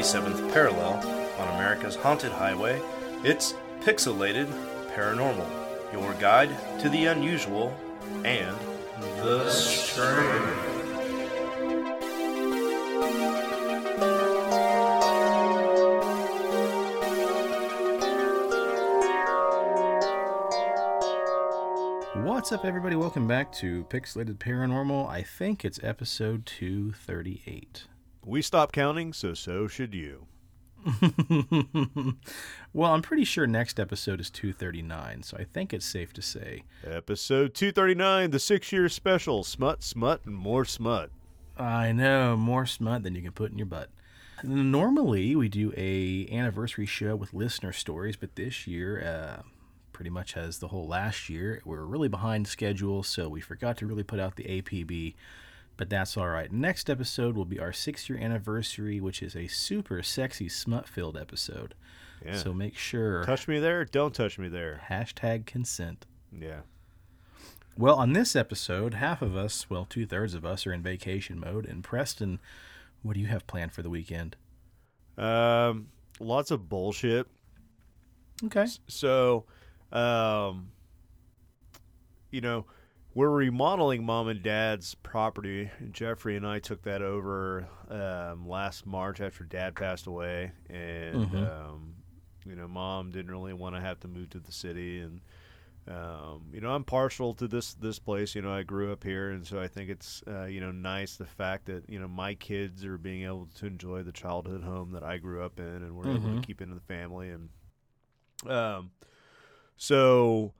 47th parallel on America's haunted highway, it's Pixelated Paranormal, your guide to the unusual and the strange. What's up, everybody? Welcome back to Pixelated Paranormal. I think it's episode 238. We stopped counting, so so should you. well, I'm pretty sure next episode is 239, so I think it's safe to say. Episode 239, the six year special Smut, Smut, and more smut. I know, more smut than you can put in your butt. Normally, we do a anniversary show with listener stories, but this year, uh, pretty much as the whole last year, we're really behind schedule, so we forgot to really put out the APB but that's all right. Next episode will be our six year anniversary, which is a super sexy smut filled episode. Yeah. So make sure. Touch me there, don't touch me there. Hashtag consent. Yeah. Well, on this episode, half of us, well, two thirds of us, are in vacation mode. And Preston, what do you have planned for the weekend? Um, lots of bullshit. Okay. So, um, you know, we're remodeling mom and dad's property. Jeffrey and I took that over um, last March after dad passed away, and mm-hmm. um, you know, mom didn't really want to have to move to the city, and um, you know, I'm partial to this this place. You know, I grew up here, and so I think it's uh, you know nice the fact that you know my kids are being able to enjoy the childhood home that I grew up in, and we're mm-hmm. able to mm-hmm. keep into the family, and um, so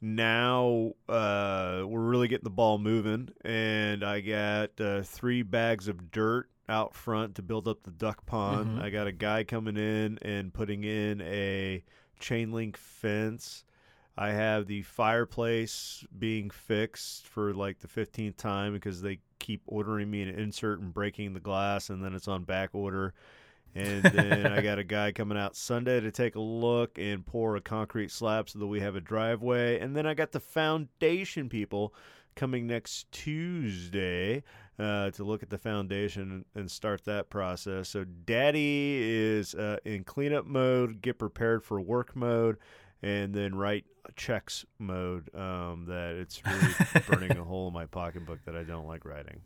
now uh, we're really getting the ball moving, and I got uh, three bags of dirt out front to build up the duck pond. Mm-hmm. I got a guy coming in and putting in a chain link fence. I have the fireplace being fixed for like the 15th time because they keep ordering me an insert and breaking the glass, and then it's on back order. And then I got a guy coming out Sunday to take a look and pour a concrete slab so that we have a driveway. And then I got the foundation people coming next Tuesday uh, to look at the foundation and start that process. So Daddy is uh, in cleanup mode, get prepared for work mode, and then write checks mode. Um, that it's really burning a hole in my pocketbook that I don't like writing.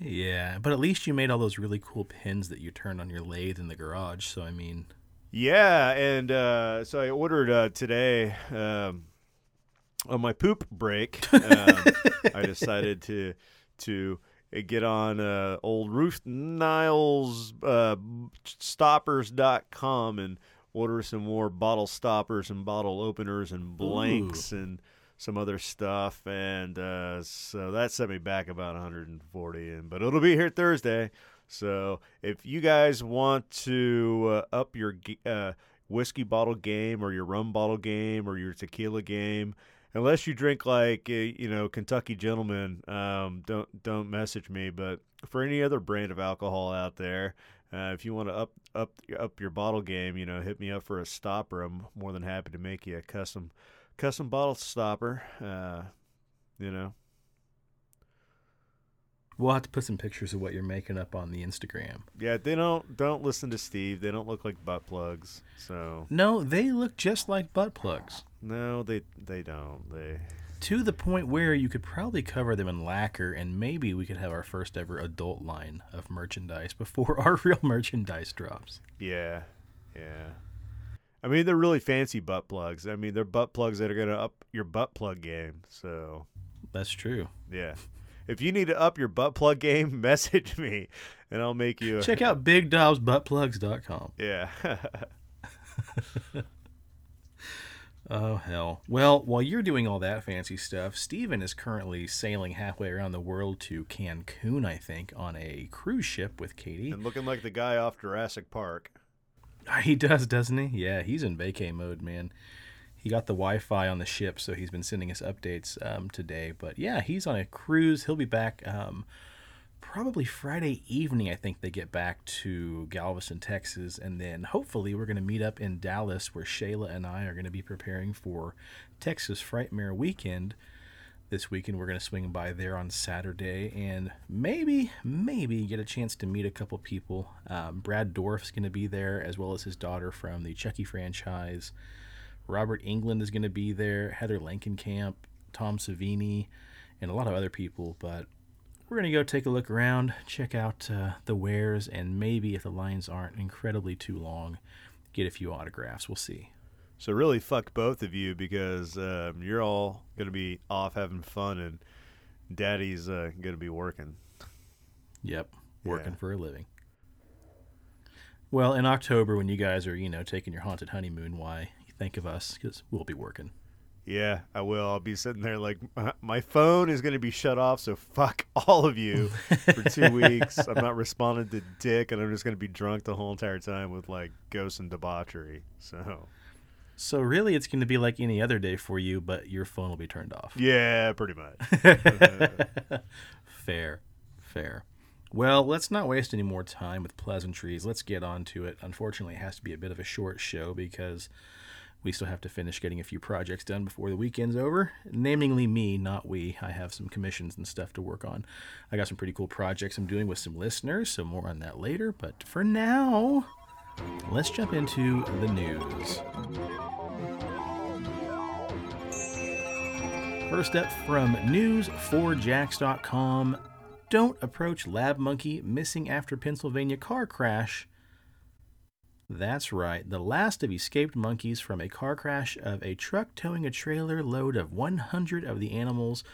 Yeah, but at least you made all those really cool pins that you turned on your lathe in the garage. So I mean, yeah, and uh, so I ordered uh, today um, on my poop break. Um, I decided to to get on uh, old Ruth Niles uh, stoppers.com and order some more bottle stoppers and bottle openers and blanks Ooh. and some other stuff, and uh, so that set me back about 140. And but it'll be here Thursday. So if you guys want to uh, up your uh, whiskey bottle game or your rum bottle game or your tequila game, unless you drink like you know Kentucky gentlemen, um, don't don't message me. But for any other brand of alcohol out there, uh, if you want to up up up your bottle game, you know, hit me up for a stopper. I'm more than happy to make you a custom custom bottle stopper. Uh, you know. We'll have to put some pictures of what you're making up on the Instagram. Yeah, they don't don't listen to Steve. They don't look like butt plugs. So No, they look just like butt plugs. No, they they don't. They to the point where you could probably cover them in lacquer and maybe we could have our first ever adult line of merchandise before our real merchandise drops. Yeah. Yeah. I mean, they're really fancy butt plugs. I mean, they're butt plugs that are going to up your butt plug game. So that's true. Yeah. If you need to up your butt plug game, message me and I'll make you. A... Check out bigdobsbuttplugs.com. Yeah. oh, hell. Well, while you're doing all that fancy stuff, Steven is currently sailing halfway around the world to Cancun, I think, on a cruise ship with Katie. And looking like the guy off Jurassic Park. He does, doesn't he? Yeah, he's in vacay mode, man. He got the Wi-Fi on the ship, so he's been sending us updates um, today. But yeah, he's on a cruise. He'll be back um, probably Friday evening. I think they get back to Galveston, Texas, and then hopefully we're going to meet up in Dallas, where Shayla and I are going to be preparing for Texas Frightmare Weekend. This weekend. We're going to swing by there on Saturday and maybe, maybe get a chance to meet a couple people. Um, Brad Dourif's going to be there, as well as his daughter from the Chucky franchise. Robert Englund is going to be there, Heather Langenkamp, Tom Savini, and a lot of other people. But we're going to go take a look around, check out uh, the wares, and maybe if the lines aren't incredibly too long, get a few autographs. We'll see. So really, fuck both of you because um, you're all gonna be off having fun, and Daddy's uh, gonna be working. Yep, working Yeah. for a living. Well, in October, when you guys are, you know, taking your haunted honeymoon, why you think of us? Because we'll be working. Yeah, I will. I'll be sitting there like "Uh, my phone is gonna be shut off, so fuck all of you for two weeks. I'm not responding to Dick, and I'm just gonna be drunk the whole entire time with like ghosts and debauchery. So So really, it's going to be like any other day for you, but your phone will be turned off. yeah, pretty much. Fair, fair. Well, let's not waste any more time with pleasantries. Let's get on to it. Unfortunately, it has to be a bit of a short show because we still have to finish getting a few projects done before the weekend's over. Namely, me, not we. I have some commissions and stuff to work on. I got some pretty cool projects I'm doing with some listeners, so more on that later. But for now, let's jump into the news. First up from news4jax.com Don't approach lab monkey missing after Pennsylvania car crash. That's right, the last of escaped monkeys from a car crash of a truck towing a trailer load of 100 of the animals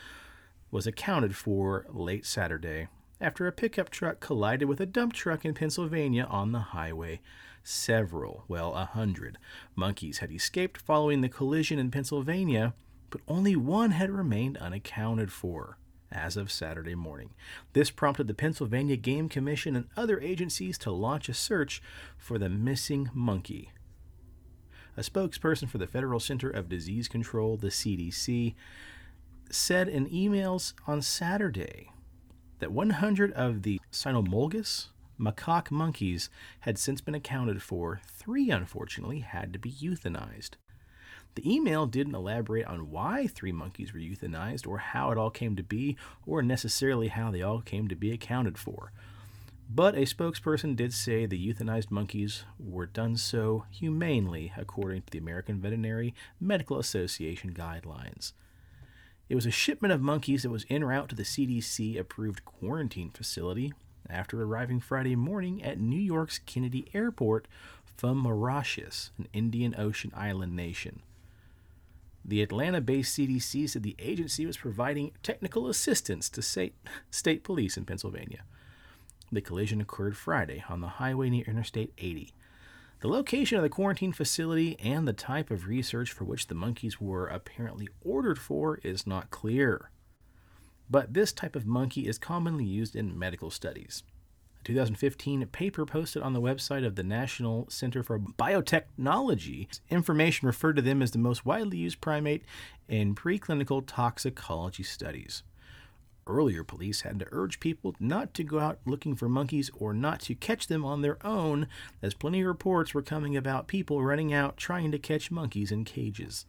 was accounted for late Saturday after a pickup truck collided with a dump truck in Pennsylvania on the highway. Several, well, a hundred, monkeys had escaped following the collision in Pennsylvania, but only one had remained unaccounted for as of Saturday morning. This prompted the Pennsylvania Game Commission and other agencies to launch a search for the missing monkey. A spokesperson for the Federal Center of Disease Control, the CDC, said in emails on Saturday that 100 of the cynomolgus macaque monkeys had since been accounted for. Three, unfortunately, had to be euthanized. The email didn't elaborate on why three monkeys were euthanized or how it all came to be or necessarily how they all came to be accounted for. But a spokesperson did say the euthanized monkeys were done so humanely according to the American Veterinary Medical Association guidelines. It was a shipment of monkeys that was en route to the CDC approved quarantine facility after arriving Friday morning at New York's Kennedy Airport from Mauritius, an Indian Ocean island nation. The Atlanta based CDC said the agency was providing technical assistance to state, state police in Pennsylvania. The collision occurred Friday on the highway near Interstate 80. The location of the quarantine facility and the type of research for which the monkeys were apparently ordered for is not clear. But this type of monkey is commonly used in medical studies. A 2015 paper posted on the website of the National Center for Biotechnology, information referred to them as the most widely used primate in preclinical toxicology studies. Earlier, police had to urge people not to go out looking for monkeys or not to catch them on their own, as plenty of reports were coming about people running out trying to catch monkeys in cages.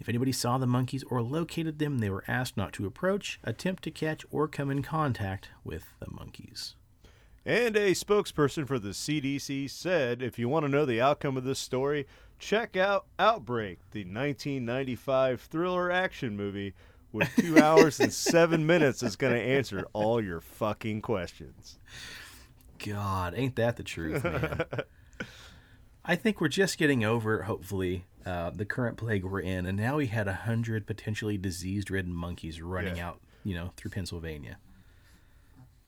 If anybody saw the monkeys or located them, they were asked not to approach, attempt to catch, or come in contact with the monkeys. And a spokesperson for the CDC said if you want to know the outcome of this story, check out Outbreak, the 1995 thriller action movie with two hours and seven minutes is going to answer all your fucking questions. God, ain't that the truth, man? I think we're just getting over, hopefully, uh, the current plague we're in, and now we had a hundred potentially disease-ridden monkeys running Yeah. out, you know, through Pennsylvania.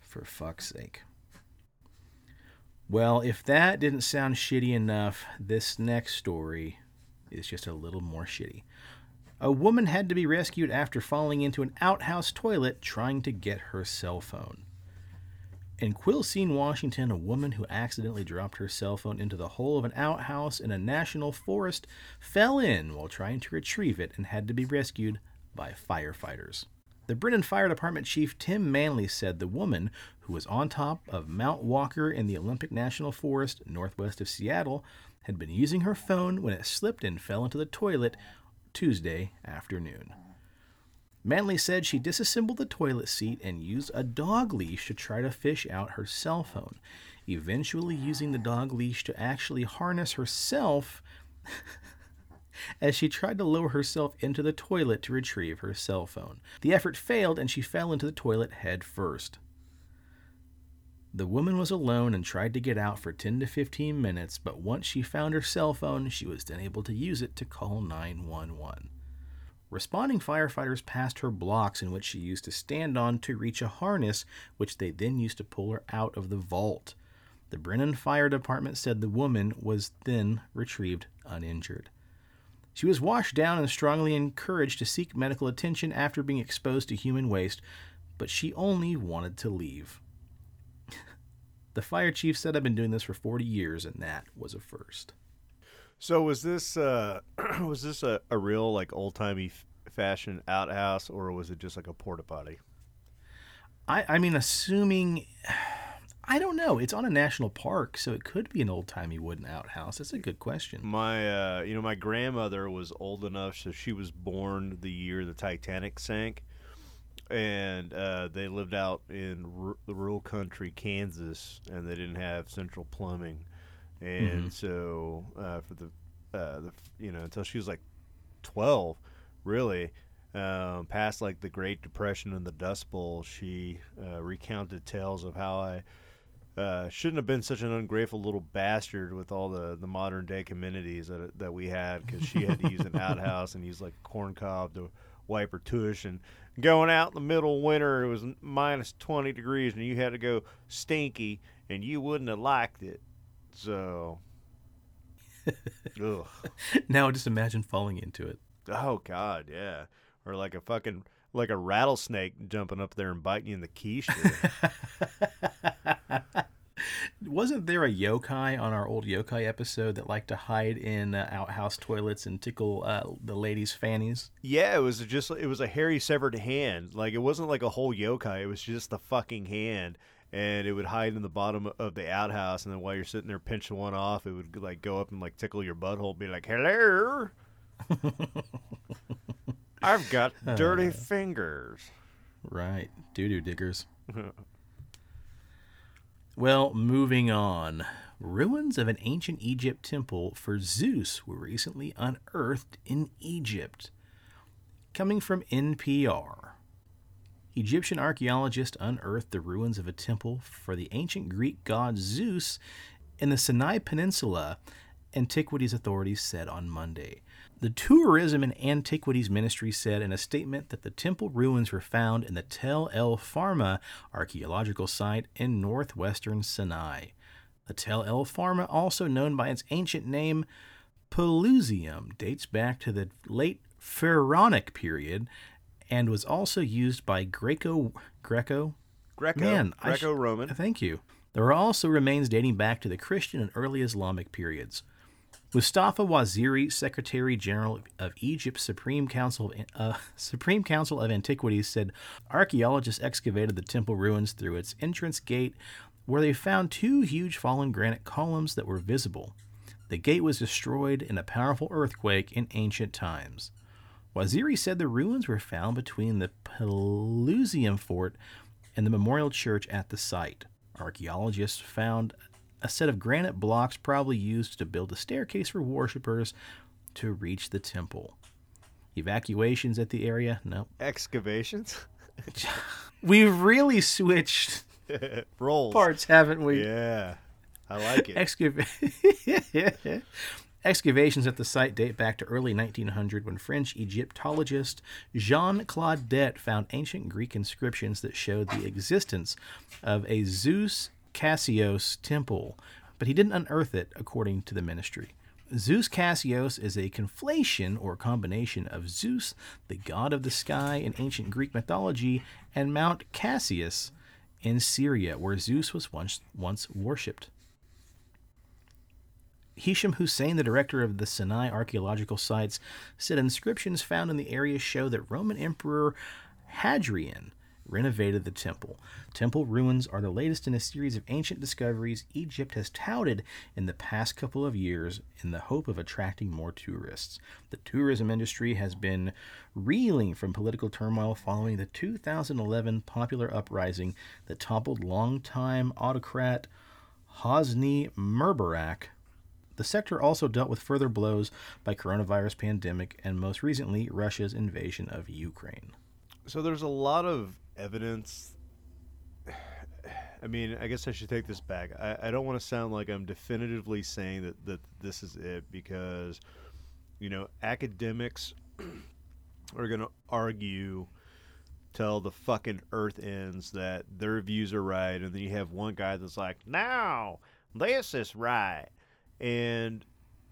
For fuck's sake. Well, if that didn't sound shitty enough, this next story is just a little more shitty. A woman had to be rescued after falling into an outhouse toilet trying to get her cell phone. In Quilcene, Washington, a woman who accidentally dropped her cell phone into the hole of an outhouse in a national forest fell in while trying to retrieve it and had to be rescued by firefighters. The Brinnon Fire Department Chief Tim Manley said the woman, who was on top of Mount Walker in the Olympic National Forest northwest of Seattle, had been using her phone when it slipped and fell into the toilet Tuesday afternoon. Manley said she disassembled the toilet seat and used a dog leash to try to fish out her cell phone, eventually using the dog leash to actually harness herself as she tried to lower herself into the toilet to retrieve her cell phone. The effort failed and she fell into the toilet head first. The woman was alone and tried to get out for 10 to 15 minutes, but once she found her cell phone, she was then able to use it to call 911. Responding firefighters passed her blocks in which she used to stand on to reach a harness, which they then used to pull her out of the vault. The Brinnon Fire Department said the woman was then retrieved uninjured. She was washed down and strongly encouraged to seek medical attention after being exposed to human waste, but she only wanted to leave. the fire chief said, I've been doing this for 40 years, and that was a first. So was this uh, was this a, a real like old timey f- fashion outhouse, or was it just like a porta potty? I, I mean, assuming. I don't know. It's on a national park, so it could be an old timey wooden outhouse. That's a good question. My, uh, you know, my grandmother was old enough, so she was born the year the Titanic sank, and uh, they lived out in r- the rural country, Kansas, and they didn't have central plumbing, and Mhm. so uh, for the, uh, the, you know, until she was like twelve, really. Um, past like the Great Depression and the Dust Bowl, she uh, recounted tales of how I uh, shouldn't have been such an ungrateful little bastard with all the, the modern day amenities that that we had because she had to use an outhouse and use like a corn cob to wipe her tush and going out in the middle of winter it was minus 20 degrees and you had to go stinky and you wouldn't have liked it so ugh. Now just imagine falling into it. oh god yeah or like a fucking like a rattlesnake jumping up there and biting you in the keister Wasn't there a yokai on our old yokai episode that liked to hide in uh, outhouse toilets and tickle uh, the ladies' fannies? Yeah, it was just it was a hairy severed hand. Like it wasn't like a whole yokai. It was just the fucking hand, and it would hide in the bottom of the outhouse. And then while you're sitting there pinching one off, it would like go up and like tickle your butthole, and be like, "Hello, I've got dirty fingers." Right, doo doo diggers. well, moving on. Ruins of an ancient Egypt temple for Zeus were recently unearthed in Egypt. Coming from NPR. Egyptian archaeologists unearthed the ruins of a temple for the ancient Greek god Zeus in the Sinai Peninsula, antiquities authorities said on Monday. The Tourism and Antiquities Ministry said in a statement that the temple ruins were found in the Tel El Farma archaeological site in northwestern Sinai. The Tel El Farma, also known by its ancient name Pelusium, dates back to the late Pharaonic period and was also used by Greco Greco Greco, Man, I sh- Greco-Roman. Thank you. There are also remains dating back to the Christian and early Islamic periods. Mustafa Waziri, Secretary General of Egypt's Supreme Council uh, Supreme Council of Antiquities, said archaeologists excavated the temple ruins through its entrance gate, where they found two huge fallen granite columns that were visible. The gate was destroyed in a powerful earthquake in ancient times. Waziri said the ruins were found between the Pelusium fort and the memorial church at the site. Archaeologists found a set of granite blocks probably used to build a staircase for worshippers to reach the temple. Evacuations at the area? No. Excavations, We've really switched roles. parts, haven't we? Yeah, I like it. Excava- Excavations at the site date back to early 1900 when French Egyptologist Jean Claudet found ancient Greek inscriptions that showed the existence of a Zeus Cassios temple, but he didn't unearth it, according to the ministry. Zeus Cassios is a conflation or combination of Zeus, the god of the sky in ancient Greek mythology, and Mount Cassius in Syria, where Zeus was once, once worshipped. Hisham Hussein, the director of the Sinai archaeological sites, said inscriptions found in the area show that Roman Emperor Hadrian renovated the temple. Temple ruins are the latest in a series of ancient discoveries Egypt has touted in the past couple of years in the hope of attracting more tourists. The tourism industry has been reeling from political turmoil following the 2011 popular uprising that toppled longtime autocrat Hosni Mubarak the sector also dealt with further blows by coronavirus pandemic and most recently Russia's invasion of Ukraine. So there's a lot of evidence. I mean, I guess I should take this back. I, I don't want to sound like I'm definitively saying that, that this is it because, you know, academics are going to argue till the fucking earth ends that their views are right. And then you have one guy that's like, no, this is right and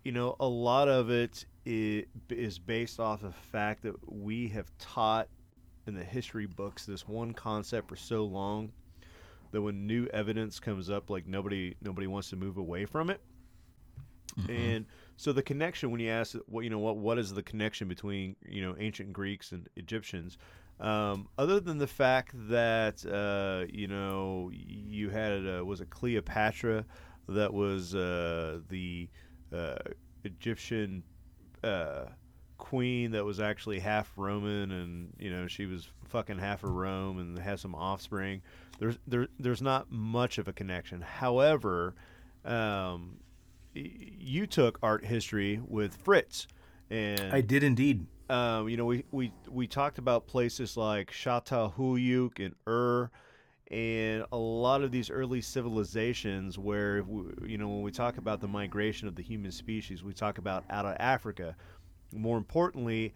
you know a lot of it is based off the fact that we have taught in the history books this one concept for so long that when new evidence comes up like nobody nobody wants to move away from it mm-hmm. and so the connection when you ask what you know what what is the connection between you know ancient greeks and egyptians um, other than the fact that uh, you know you had uh, was it cleopatra that was uh, the uh, Egyptian uh, queen that was actually half Roman, and you know she was fucking half of Rome and has some offspring. There's there there's not much of a connection. However, um, you took art history with Fritz, and I did indeed. Um, you know, we, we we talked about places like Çatalhöyük and Ur and a lot of these early civilizations where you know when we talk about the migration of the human species we talk about out of africa. More importantly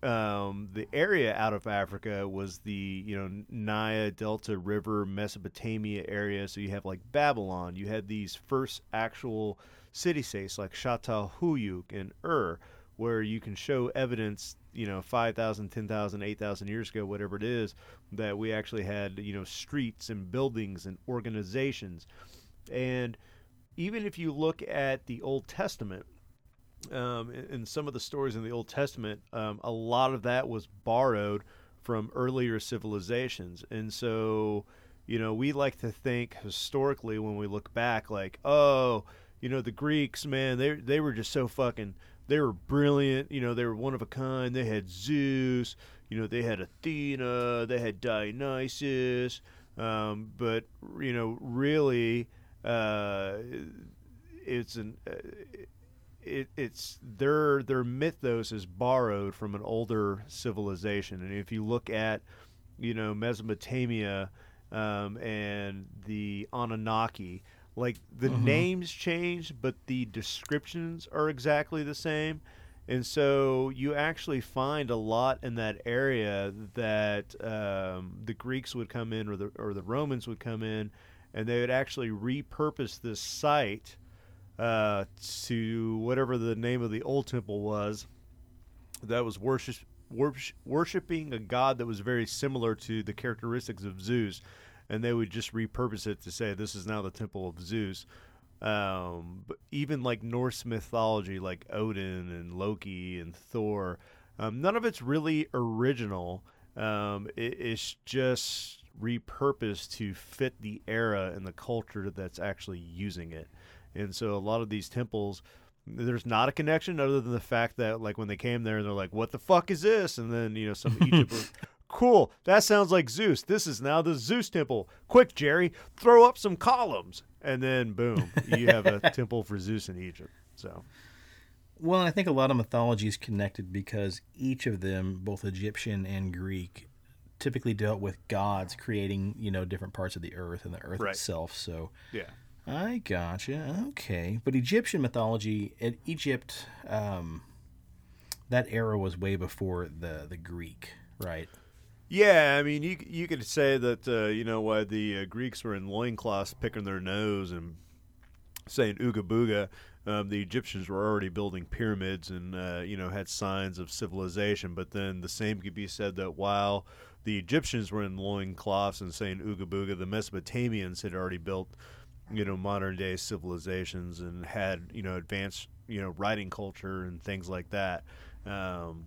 um, the area out of africa was the you know nile delta river mesopotamia area. So you have like babylon. You had these first actual city states like Çatalhöyük and ur where you can show evidence you know 5000 10000 8000 years ago whatever it is that we actually had you know streets and buildings and organizations. And even if you look at the old testament um, and some of the stories in the old testament um, a lot of that was borrowed from earlier civilizations. And so you know we like to think historically when we look back like oh you know the greeks man they they were just so fucking they were brilliant. You know, they were one of a kind. They had Zeus. You know, they had Athena. They had Dionysus. Um, but you know, really, uh, it's an uh, it, it's their their mythos is borrowed from an older civilization. And if you look at you know Mesopotamia um, and the Anunnaki, like the mm-hmm. names change, but the descriptions are exactly the same. And so you actually find a lot in that area that um, the Greeks would come in or the, or the Romans would come in and they would actually repurpose this site uh, to whatever the name of the old temple was that was worship, worship, worshiping a god that was very similar to the characteristics of Zeus and they would just repurpose it to say this is now the temple of Zeus. Um, but even like Norse mythology, like Odin and Loki and Thor, um, none of it's really original. Um, it, it's just repurposed to fit the era and the culture that's actually using it. And so a lot of these temples, there's not a connection other than the fact that like when they came there, they're like, "What the fuck is this?" And then you know some Egypt Cool. That sounds like Zeus. This is now the Zeus temple. Quick, Jerry, throw up some columns. And then boom, you have a temple for Zeus in Egypt. So well, I think a lot of mythology is connected because each of them, both Egyptian and Greek, typically dealt with gods creating, you know, different parts of the earth and the earth right. itself. So yeah, I gotcha. Okay, but Egyptian mythology, in Egypt, um, that era was way before the the Greek, right? Yeah, I mean, you you could say that uh, you know why the uh, Greeks were in loincloths picking their nose and saying ooga booga. Um, the Egyptians were already building pyramids and uh, you know had signs of civilization. But then the same could be said that while the Egyptians were in loincloths and saying ooga booga, the Mesopotamians had already built you know modern day civilizations and had you know advanced you know writing culture and things like that. Um,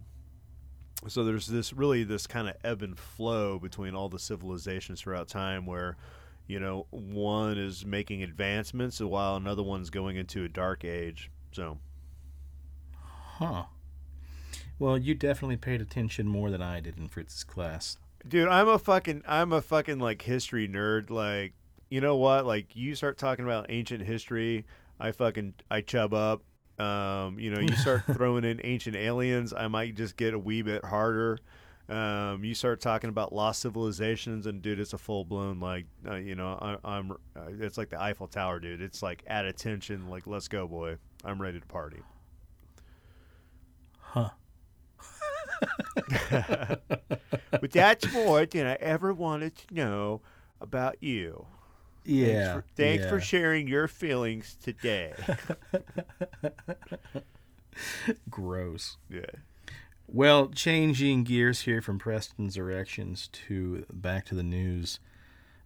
so there's this really this kind of ebb and flow between all the civilizations throughout time where you know one is making advancements while another one's going into a dark age. So. Huh. Well, you definitely paid attention more than I did in Fritz's class. dude i'm a fucking i'm a fucking like history nerd. Like you know what? Like you start talking about ancient history i fucking i chub up um you know you start throwing in ancient aliens i might just get a wee bit harder um, you start talking about lost civilizations, and dude, it's a full blown like, uh, you know, I, I'm. Uh, it's like the Eiffel Tower, dude. It's like at attention, like let's go, boy. I'm ready to party. Huh. But that's more than I ever wanted to know about you. Yeah. Thanks for, thanks for sharing your feelings today. Gross. yeah. Well, changing gears here from Preston's erections to back to the news.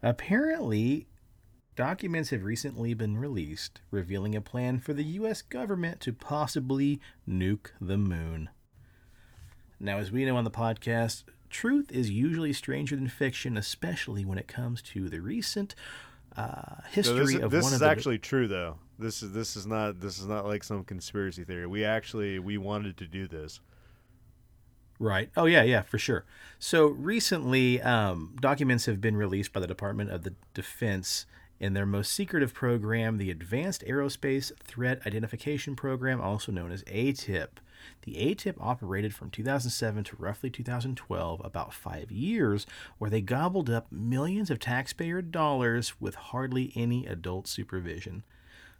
Apparently, documents have recently been released revealing a plan for the U.S. government to possibly nuke the moon. Now, as we know on the podcast, truth is usually stranger than fiction, especially when it comes to the recent uh, history this is, of this one is of actually true, though. This is this is not this is not like some conspiracy theory. We actually we wanted to do this. Right. Oh, yeah, yeah, for sure. So recently, um, documents have been released by the Department of the Defense in their most secretive program, the Advanced Aerospace Threat Identification Program, also known as ATIP. The ATIP operated from 2007 to roughly 2012, about five years, where they gobbled up millions of taxpayer dollars with hardly any adult supervision.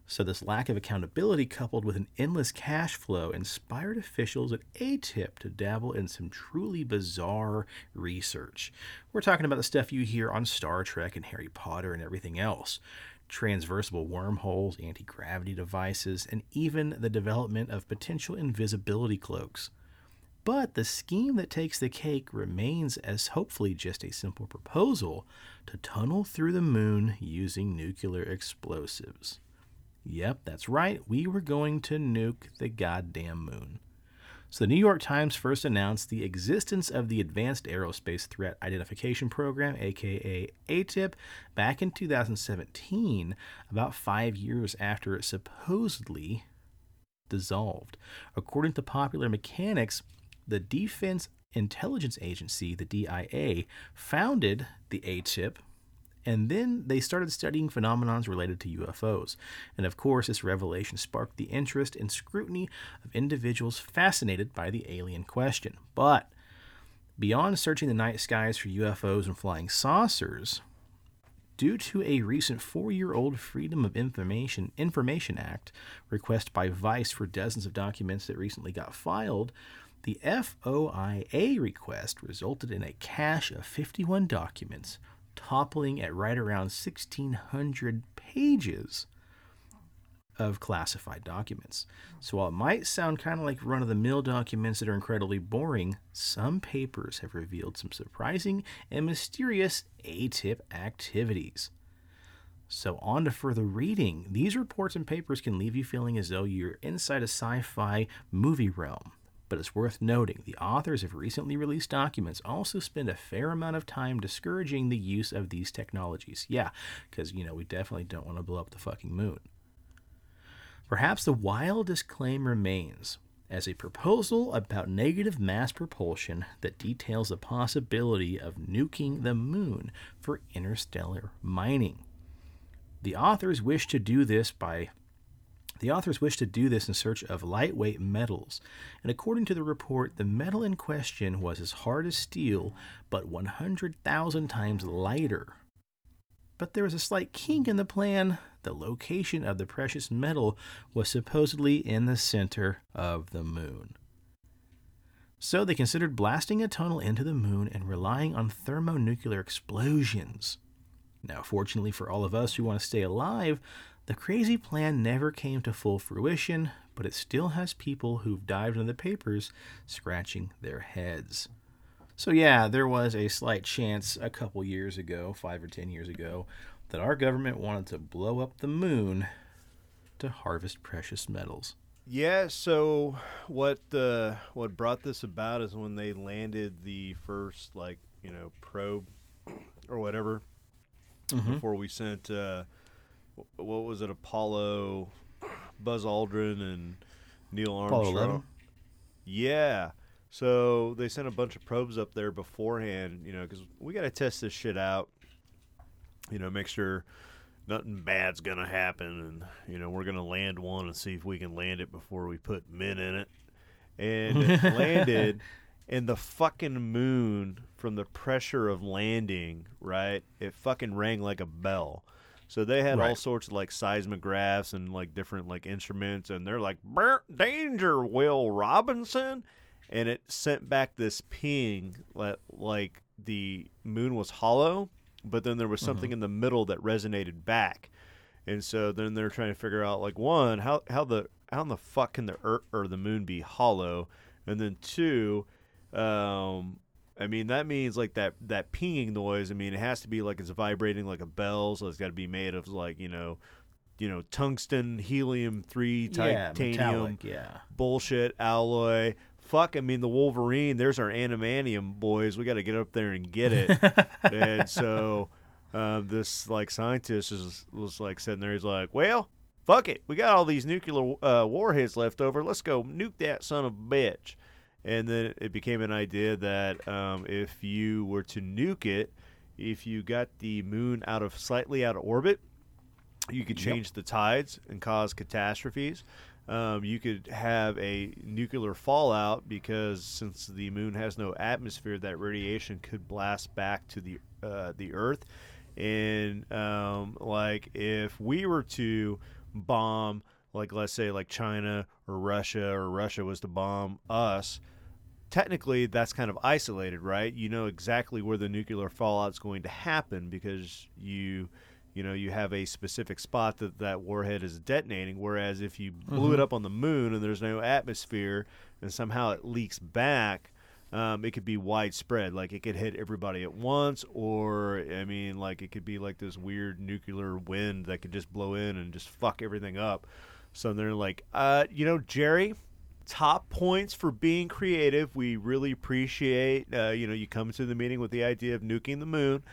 So, this lack of accountability, coupled with an endless cash flow, inspired officials at ATIP to dabble in some truly bizarre research. We're talking about the stuff you hear on Star Trek and Harry Potter and everything else transversible wormholes, anti gravity devices, and even the development of potential invisibility cloaks. But the scheme that takes the cake remains as hopefully just a simple proposal to tunnel through the moon using nuclear explosives. Yep, that's right. We were going to nuke the goddamn moon. So the New York Times first announced the existence of the Advanced Aerospace Threat Identification Program, aka ATIP, back in 2017, about five years after it supposedly dissolved. According to Popular Mechanics, the Defense Intelligence Agency, the DIA, founded the ATIP and then they started studying phenomenons related to UFOs. And of course, this revelation sparked the interest and scrutiny of individuals fascinated by the alien question. But beyond searching the night skies for UFOs and flying saucers, due to a recent four-year-old Freedom of Information Information Act request by Vice for dozens of documents that recently got filed, the FOIA request resulted in a cache of 51 documents toppling at right around 1,600 pages of classified documents. So while it might sound kind of like run of the mill documents that are incredibly boring, some papers have revealed some surprising and mysterious ATIP activities. So, on to further reading. These reports and papers can leave you feeling as though you're inside a sci fi movie realm. But it's worth noting the authors of recently released documents also spend a fair amount of time discouraging the use of these technologies. Yeah, because, you know, we definitely don't want to blow up the fucking moon. Perhaps the wildest claim remains as a proposal about negative mass propulsion that details the possibility of nuking the moon for interstellar mining. The authors wish to do this by the authors wished to do this in search of lightweight metals, and according to the report, the metal in question was as hard as steel, but 100,000 times lighter. But there was a slight kink in the plan. The location of the precious metal was supposedly in the center of the moon. So they considered blasting a tunnel into the moon and relying on thermonuclear explosions. Now, fortunately for all of us who want to stay alive, the crazy plan never came to full fruition, but it still has people who've dived into the papers scratching their heads. So, yeah, there was a slight chance a couple years ago, five or ten years ago, that our government wanted to blow up the moon to harvest precious metals. Yeah, so what uh, what brought this about is when they landed the first like you know probe or whatever Mhm. before we sent uh, what was it Apollo, Buzz Aldrin and Neil Apollo Armstrong. 11. Yeah, so they sent a bunch of probes up there beforehand, you know, because we got to test this shit out, you know, make sure nothing bad's gonna happen, and you know we're gonna land one and see if we can land it before we put men in it. And it landed, and the fucking moon from the pressure of landing, right? It fucking rang like a bell. So they had all sorts of like seismographs and like different like instruments, and they're like, "Brr, "Danger, Will Robinson," and it sent back this ping like, like the moon was hollow, but then there was something in the middle that resonated back, and so then they're trying to figure out like one how how the how in the fuck can the earth or the moon be hollow, and then two, um, I mean that means like that that pinging noise. I mean it has to be like it's vibrating like a bell, so it's got to be made of like you know, you know tungsten helium three Yeah, titanium metallic. Yeah. bullshit alloy. Fuck, I mean the Wolverine. There's our animanium boys. We got to get up there and get it. and so um, this like scientist is, was like sitting there. He's like, "Well, fuck it. We got all these nuclear uh, warheads left over. Let's go nuke that son of a bitch." And then it became an idea that um, if you were to nuke it, if you got the moon out of slightly out of orbit, you could Yep. change the tides and cause catastrophes. Um, you could have a nuclear fallout because since the moon has no atmosphere, that radiation could blast back to the uh, the Earth. And um, like if we were to bomb, like let's say like China or Russia, or Russia was to bomb us, technically that's kind of isolated, right? You know exactly where the nuclear fallout's going to happen because you you know you have a specific spot that that warhead is detonating. Whereas if you blew it up on the moon and there's no atmosphere and somehow it leaks back um, it could be widespread. Like it could hit everybody at once or i mean like it could be like this weird nuclear wind that could just blow in and just fuck everything up. So they're like uh, you know jerry top points for being creative. We really appreciate, uh, you know, you come to the meeting with the idea of nuking the moon.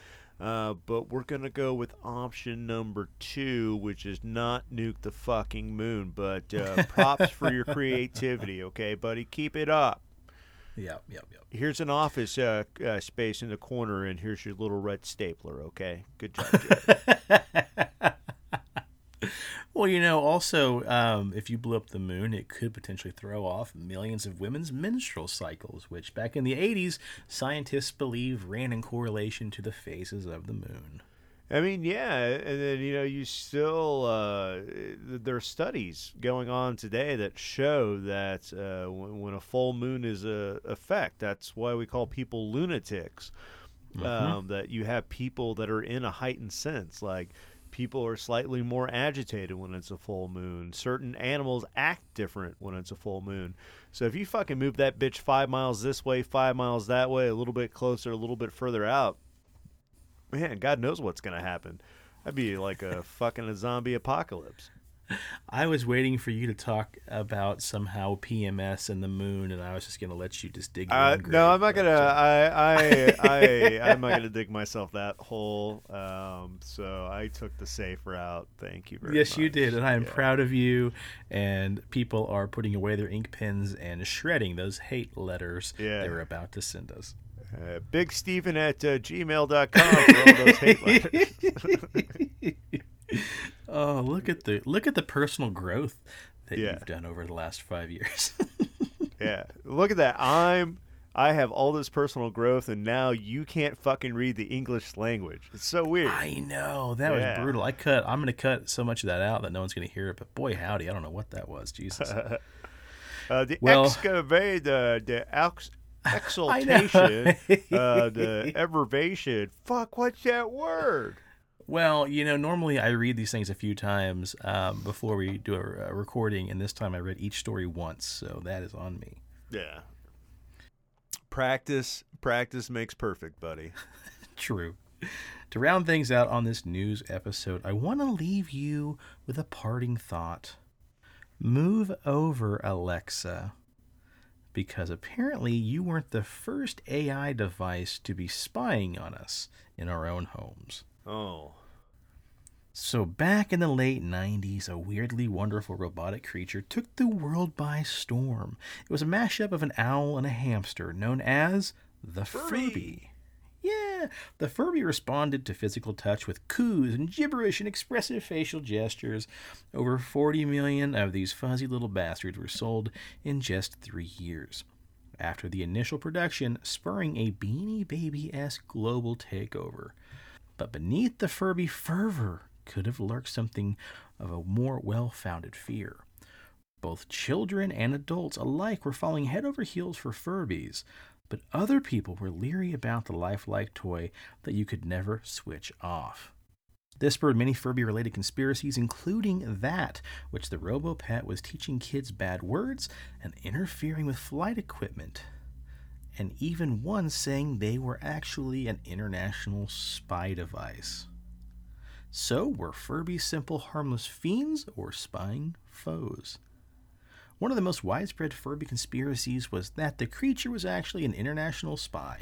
Uh, but we're gonna go with option number two, which is not nuke the fucking moon. But uh, props for your creativity, okay, buddy. Keep it up. Yep. Yep. Yep. Here's an office uh, uh, space in the corner, and here's your little red stapler. Okay, good job. Well, you know, also, um, if you blew up the moon, it could potentially throw off millions of women's menstrual cycles, which back in the 80s, scientists believe ran in correlation to the phases of the moon. I mean, yeah, and then you know, you still uh, there are studies going on today that show that uh, when, when a full moon is a effect, that's why we call people lunatics. Um, that you have people that are in a heightened sense, like people are slightly more agitated when it's a full moon. Certain animals act different when it's a full moon. So if you fucking move that bitch five miles this way, five miles that way, a little bit closer, a little bit further out, man, God knows what's gonna happen. That'd be like a fucking a zombie apocalypse. I was waiting for you to talk about somehow PMS and the moon, and I was just going to let you just dig Uh, no, I'm not gonna. I, I, I, I'm not gonna dig myself that hole. Um, so I took the safe route. Thank you very much. Yes, you did, and I am Yeah. proud of you. And people are putting away their ink pens and shredding those hate letters Yeah. they were about to send us. Uh, Big Steven at uh, gmail.com for all those hate letters. Oh, look at the look at the personal growth that Yeah. you've done over the last five years. yeah, look at that. I'm. I have all this personal growth, and now you can't fucking read the English language. It's so weird. I know that was brutal. I cut. I'm gonna cut so much of that out that no one's gonna hear it. But boy, howdy, I don't know what that was. Jesus. Uh, the Well- excavate, uh, the ex- exaltation, uh, the evervation. Fuck, what's that word? Well, you know, normally I read these things a few times um, before we do a, a recording, and this time I read each story once, so that is on me. Yeah. Practice, practice makes perfect, buddy. True. To round things out on this news episode, I want to leave you with a parting thought. Move over, Alexa. Because apparently you weren't the first AI device to be spying on us in our own homes. Oh. So, back in the late 90s, a weirdly wonderful robotic creature took the world by storm. It was a mashup of an owl and a hamster known as the Furby. Furby. Yeah, the Furby responded to physical touch with coos and gibberish and expressive facial gestures. Over 40 million of these fuzzy little bastards were sold in just three years. After the initial production, spurring a beanie baby esque global takeover. But beneath the Furby fervor could have lurked something of a more well founded fear. Both children and adults alike were falling head over heels for Furbies, but other people were leery about the lifelike toy that you could never switch off. This spurred many Furby related conspiracies, including that which the RoboPet was teaching kids bad words and interfering with flight equipment, and even one saying they were actually an international spy device. So, were Furby simple, harmless fiends or spying foes? One of the most widespread Furby conspiracies was that the creature was actually an international spy.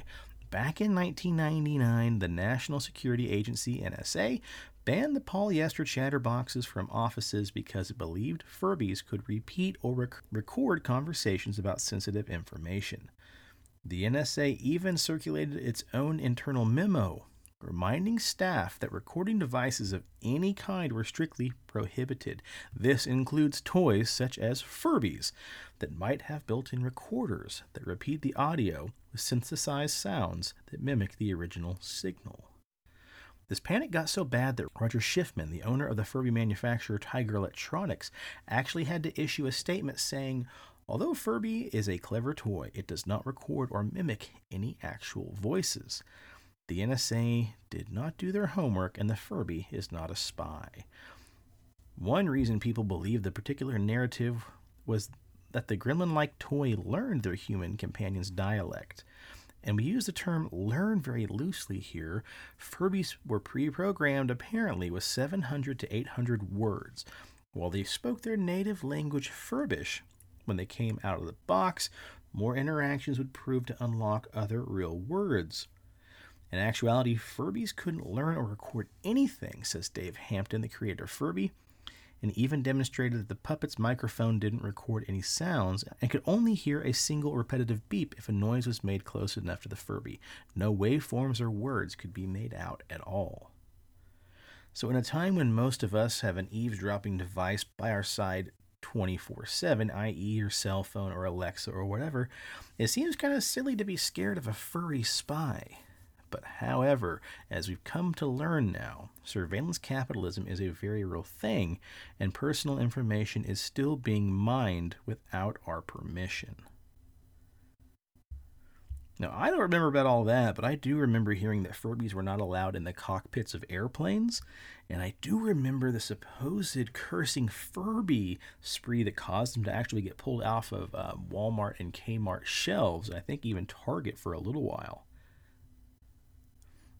Back in 1999, the National Security Agency, NSA, banned the polyester chatterboxes from offices because it believed Furbies could repeat or rec- record conversations about sensitive information. The NSA even circulated its own internal memo reminding staff that recording devices of any kind were strictly prohibited. This includes toys such as Furbies that might have built in recorders that repeat the audio with synthesized sounds that mimic the original signal. This panic got so bad that Roger Shiffman, the owner of the Furby manufacturer Tiger Electronics, actually had to issue a statement saying, Although Furby is a clever toy, it does not record or mimic any actual voices. The NSA did not do their homework, and the Furby is not a spy. One reason people believe the particular narrative was that the gremlin like toy learned their human companion's dialect. And we use the term learn very loosely here. Furbies were pre programmed apparently with 700 to 800 words. While they spoke their native language Furbish, when they came out of the box, more interactions would prove to unlock other real words. In actuality, Furbies couldn't learn or record anything, says Dave Hampton, the creator of Furby, and even demonstrated that the puppet's microphone didn't record any sounds and could only hear a single repetitive beep if a noise was made close enough to the Furby. No waveforms or words could be made out at all. So, in a time when most of us have an eavesdropping device by our side 24 7, i.e., your cell phone or Alexa or whatever, it seems kind of silly to be scared of a furry spy. But however, as we've come to learn now, surveillance capitalism is a very real thing, and personal information is still being mined without our permission. Now, I don't remember about all that, but I do remember hearing that Furbies were not allowed in the cockpits of airplanes, and I do remember the supposed cursing Furby spree that caused them to actually get pulled off of uh, Walmart and Kmart shelves, I think even Target for a little while.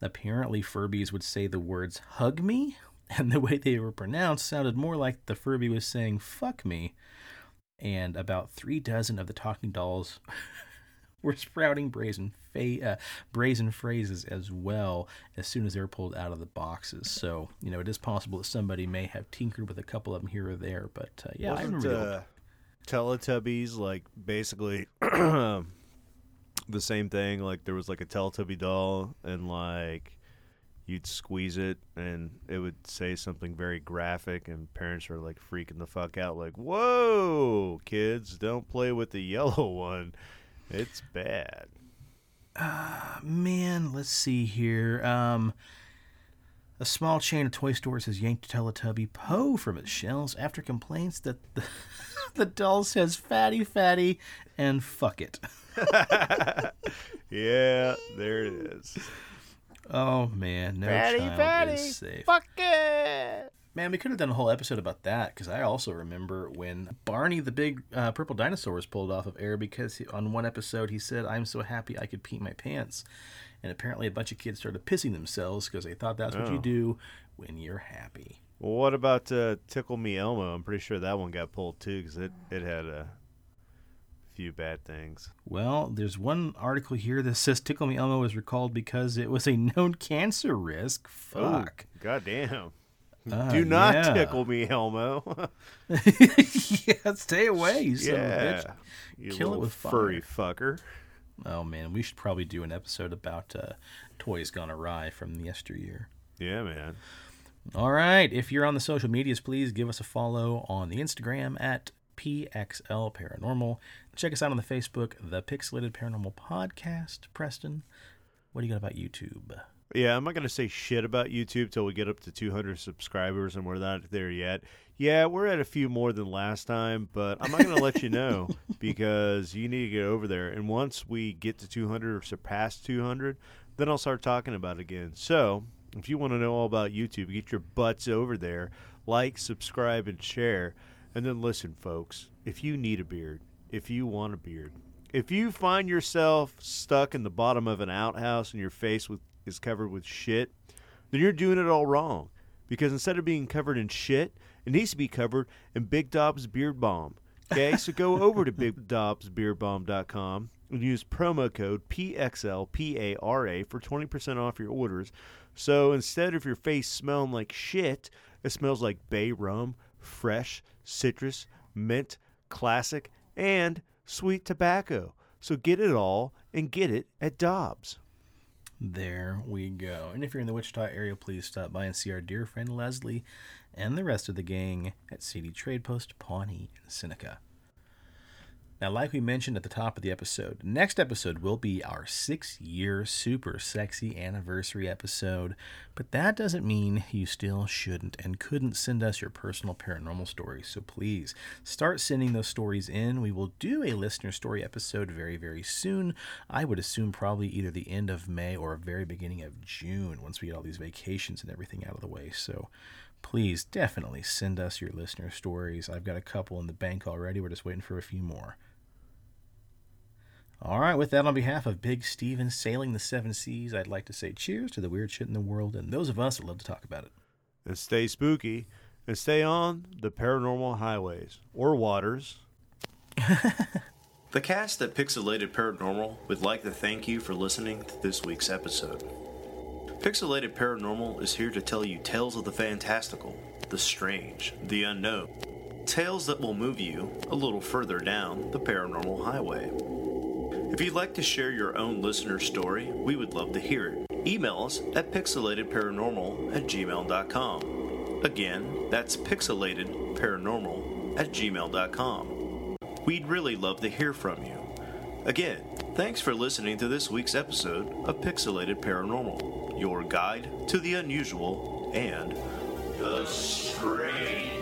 Apparently, Furbies would say the words hug me, and the way they were pronounced sounded more like the Furby was saying fuck me. And about three dozen of the talking dolls were sprouting brazen, fa- uh, brazen phrases as well as soon as they were pulled out of the boxes. So, you know, it is possible that somebody may have tinkered with a couple of them here or there. But uh, yeah, I Wasn't remember. uh, Teletubbies like basically the same thing? Like there was like a Teletubby doll, and like you'd squeeze it, and it would say something very graphic, and parents are like freaking the fuck out, like, "Whoa, kids, don't play with the yellow one. It's bad." man, let's see here. Um, a small chain of toy stores has yanked Teletubby Po from its shelves after complaints that the, the doll says fatty, fatty, and fuck it. Yeah, there it is. Oh man, no Fatty, child fatty, is safe. Fuck it. Man, we could have done a whole episode about that because I also remember when Barney the big uh, purple dinosaur was pulled off of air because he, on one episode he said, "I'm so happy I could pee my pants," and apparently a bunch of kids started pissing themselves because they thought that's what you Oh. do when you're happy. Well, what about uh, Tickle Me Elmo? I'm pretty sure that one got pulled too because it, it had a few bad things. Well, there's one article here that says Tickle Me Elmo was recalled because it was a known cancer risk. Fuck. Oh, goddamn. Uh, Do not yeah. tickle me, Elmo. yeah, stay away, you son of a bitch. You Kill it with furry fire. fucker. Oh man, we should probably do an episode about uh, toys gone awry from the yesteryear. Yeah, man. All right, if you're on the social medias, please give us a follow on the Instagram at PXL Paranormal. Check us out on the Facebook, the Pixelated Paranormal Podcast. Preston, what do you got about YouTube? Yeah, I'm not going to say shit about YouTube till we get up to 200 subscribers, and we're not there yet. Yeah, we're at a few more than last time, but I'm not going to let you know because you need to get over there. And once we get to 200 or surpass 200, then I'll start talking about it again. So if you want to know all about YouTube, get your butts over there, like, subscribe, and share. And then listen, folks, if you need a beard, if you want a beard, if you find yourself stuck in the bottom of an outhouse and you're faced with, is covered with shit, then you're doing it all wrong. Because instead of being covered in shit, it needs to be covered in Big Dob's Beard Balm. Okay, so go over to BigDobsBeardBalm.com and use promo code PXLPARA for 20% off your orders. So instead of your face smelling like shit, it smells like bay rum, fresh, citrus, mint, classic, and sweet tobacco. So get it all and get it at Dobbs. There we go. And if you're in the Wichita area, please stop by and see our dear friend Leslie and the rest of the gang at CD Trade Post, Pawnee, and Seneca. Now, like we mentioned at the top of the episode, next episode will be our six year super sexy anniversary episode. But that doesn't mean you still shouldn't and couldn't send us your personal paranormal stories. So please start sending those stories in. We will do a listener story episode very, very soon. I would assume probably either the end of May or very beginning of June once we get all these vacations and everything out of the way. So please definitely send us your listener stories. I've got a couple in the bank already. We're just waiting for a few more. All right, with that, on behalf of Big Stephen sailing the seven seas, I'd like to say cheers to the weird shit in the world and those of us that love to talk about it. And stay spooky and stay on the paranormal highways or waters. The cast at Pixelated Paranormal would like to thank you for listening to this week's episode. Pixelated Paranormal is here to tell you tales of the fantastical, the strange, the unknown. Tales that will move you a little further down the paranormal highway. If you'd like to share your own listener story, we would love to hear it. Email us at pixelatedparanormal at gmail.com. Again, that's pixelatedparanormal at gmail.com. We'd really love to hear from you. Again, thanks for listening to this week's episode of Pixelated Paranormal, your guide to the unusual and the strange.